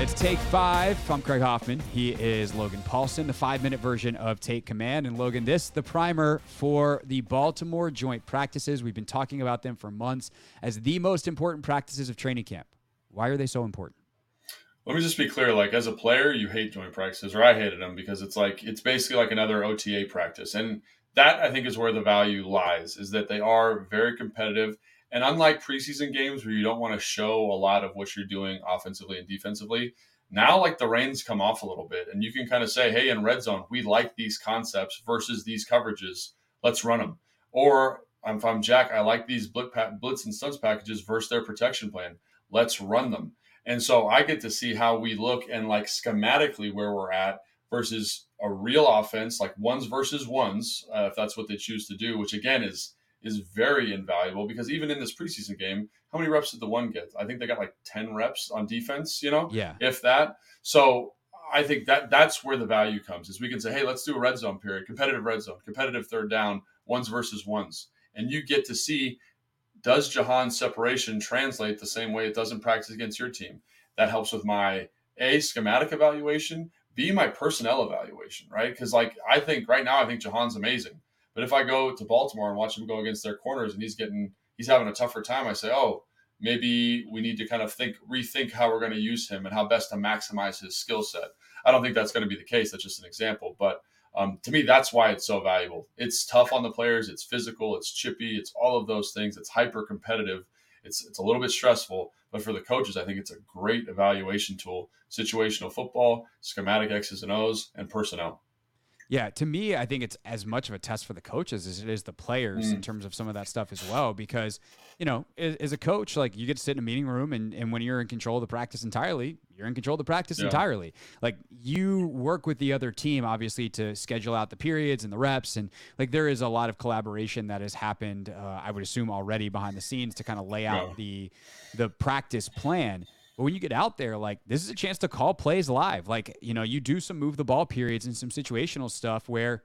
It's Take Five. I'm Craig Hoffman. He is Logan Paulsen, the five minute version of Take Command. And Logan, this the primer for the Baltimore joint practices. We've been talking about them for months as the most important practices of training camp. Why are they so important? Let me just be clear. Like as a player, you hate joint practices, or I hated them because it's like it's basically like another OTA practice, and that I think is where the value lies. Is that they are very competitive and unlike preseason games where you don't want to show a lot of what you're doing offensively and defensively, now like the reins come off a little bit and you can kind of say, hey, in red zone, we like these concepts versus these coverages. Let's run them. Or if I'm Jack, I like these blitz and stunts packages versus their protection plan. Let's run them. And so I get to see how we look and like schematically where we're at versus a real offense, like ones versus ones, uh, if that's what they choose to do, which again is is very invaluable because even in this preseason game, how many reps did the one get? I think they got like 10 reps on defense, you know? Yeah. If that. So I think that that's where the value comes is we can say, hey, let's do a red zone period, competitive red zone, competitive third down, ones versus ones. And you get to see does Jahan's separation translate the same way it does in practice against your team? That helps with my A schematic evaluation, B my personnel evaluation, right? Because like I think right now I think Jahan's amazing. But if I go to Baltimore and watch him go against their corners and he's getting he's having a tougher time, I say, oh, maybe we need to kind of think rethink how we're going to use him and how best to maximize his skill set. I don't think that's going to be the case. That's just an example, but um, to me, that's why it's so valuable. It's tough on the players. It's physical. It's chippy. It's all of those things. It's hyper competitive. It's it's a little bit stressful, but for the coaches, I think it's a great evaluation tool. Situational football, schematic X's and O's, and personnel. Yeah, to me, I think it's as much of a test for the coaches as it is the players mm. in terms of some of that stuff as well. Because, you know, as, as, a coach, like you get to sit in a meeting room and, and when you're in control of the practice entirely, you're in control of the practice yeah. entirely. Like you work with the other team, obviously, to schedule out the periods and the reps. And like there is a lot of collaboration that has happened, uh, I would assume, already behind the scenes to kind of lay out yeah. the the practice plan. But when you get out there, like this is a chance to call plays live. Like, you know, you do some move the ball periods and some situational stuff where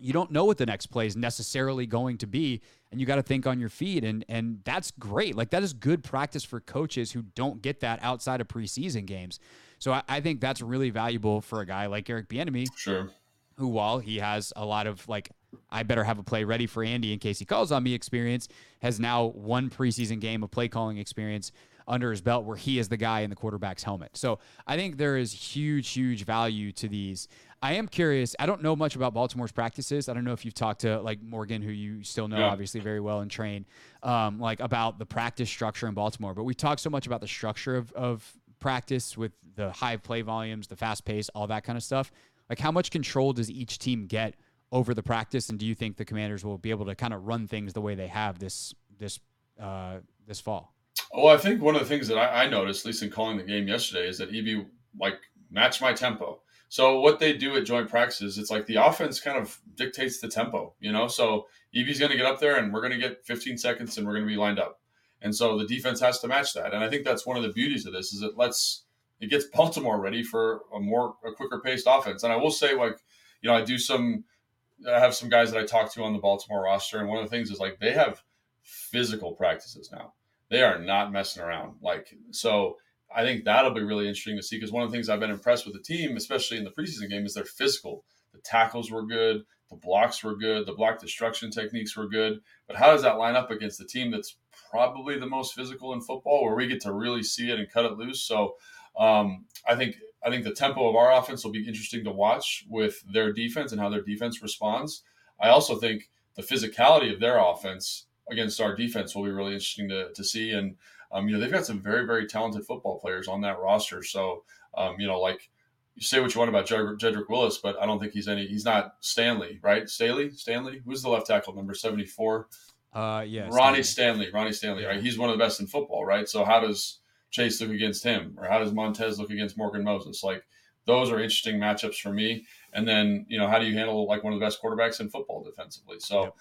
you don't know what the next play is necessarily going to be and you got to think on your feet and and that's great. Like that is good practice for coaches who don't get that outside of preseason games. So i, I think that's really valuable for a guy like eric Bieniemy, sure. who while he has a lot of like i better have a play ready for andy in case he calls on me experience has now one preseason game of play calling experience under his belt where he is the guy in the quarterback's helmet. So I think there is huge, huge value to these. I am curious. I don't know much about Baltimore's practices. I don't know if you've talked to like Morgan, who you still know yeah. obviously very well and train, um, like about the practice structure in Baltimore. But we talked so much about the structure of, of practice with the high play volumes, the fast pace, all that kind of stuff. Like, how much control does each team get over the practice, and do you think the Commanders will be able to kind of run things the way they have this this uh, this fall? Well, I think one of the things that I, I noticed, at least in calling the game yesterday, is that EB like matched my tempo. So what they do at joint practices, it's like the offense kind of dictates the tempo, you know. So EB's going to get up there, and we're going to get 15 seconds, and we're going to be lined up, and so the defense has to match that. And I think that's one of the beauties of this is it lets it gets Baltimore ready for a more a quicker paced offense. And I will say, like, you know, I do some, I have some guys that I talk to on the Baltimore roster, and one of the things is like they have physical practices now they are not messing around. Like so, I think that'll be really interesting to see because one of the things I've been impressed with the team, especially in the preseason game, is they're physical. The tackles were good, the blocks were good, the block destruction techniques were good. But how does that line up against the team that's probably the most physical in football, where we get to really see it and cut it loose? So Um, I think I think the tempo of our offense will be interesting to watch with their defense and how their defense responds. I also think the physicality of their offense against our defense will be really interesting to, to see. And um, you know they've got some very very talented football players on that roster. So um, you know like you say what you want about Jedrick Willis, but I don't think he's any. He's not Stanley, right? Staley, Stanley. Who's the left tackle, number seventy four? Uh, yeah, Ronnie Stanley. Stanley. Ronnie Stanley, right? He's one of the best in football, right? So how does Chase look against him, or how does Montez look against Morgan Moses? Like those are interesting matchups for me. And then you know how do you handle like one of the best quarterbacks in football defensively? So yep.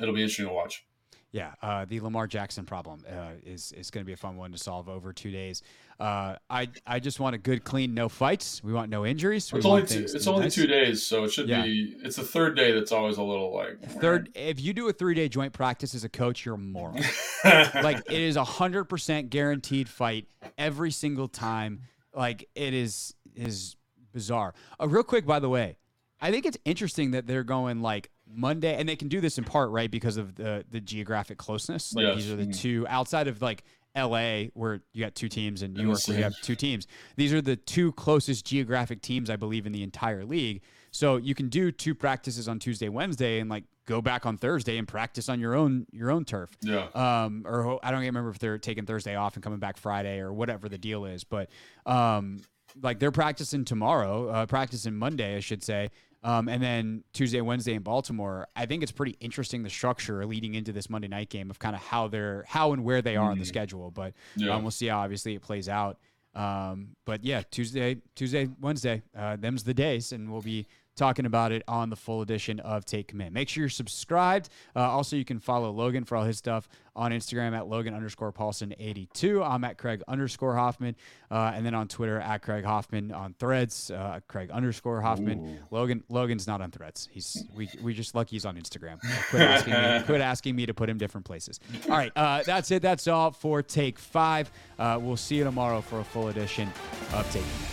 it'll be interesting to watch. Yeah, uh, the Lamar Jackson problem uh, is is going to be a fun one to solve over two days. Uh, I I just want a good, clean, no fights. We want no injuries. We it's only two, it's only nice. two days, so it should yeah. be. It's the third day that's always a little like third. If you do a three day joint practice as a coach, you're a moron. like it is a hundred percent guaranteed fight every single time. Like it is is bizarre. Uh, real quick, by the way, I think it's interesting that they're going like Monday, and they can do this in part right because of the the geographic closeness. Like yes. these are the mm. two outside of like L.A., where you got two teams, and New York, where you have two teams. These are the two closest geographic teams, I believe, in the entire league. So you can do two practices on Tuesday, Wednesday, and like go back on Thursday and practice on your own your own turf. Yeah. Um. Or I don't remember if they're taking Thursday off and coming back Friday or whatever the deal is, but um, like they're practicing tomorrow, uh, practicing Monday, I should say, um, and then Tuesday, Wednesday in Baltimore. I think it's pretty interesting the structure leading into this Monday night game of kind of how they're how and where they are mm. on the mm. schedule. But yeah. um, we'll see how obviously it plays out. Um, but yeah, Tuesday, Tuesday, Wednesday, uh, them's the days, and we'll be talking about it on the full edition of Take Command. Make sure you're subscribed. Uh, also, you can follow Logan for all his stuff on Instagram at Logan underscore Paulsen 82. I'm at Craig underscore Hoffman. Uh, and then on Twitter at Craig Hoffman on threads, uh, Craig underscore Hoffman. Ooh. Logan Logan's not on threads. He's we, we just lucky he's on Instagram. Quit asking, me, quit asking me to put him different places. All right. Uh, that's it. That's all for Take Five. Uh, we'll see you tomorrow for a full edition of Take Command.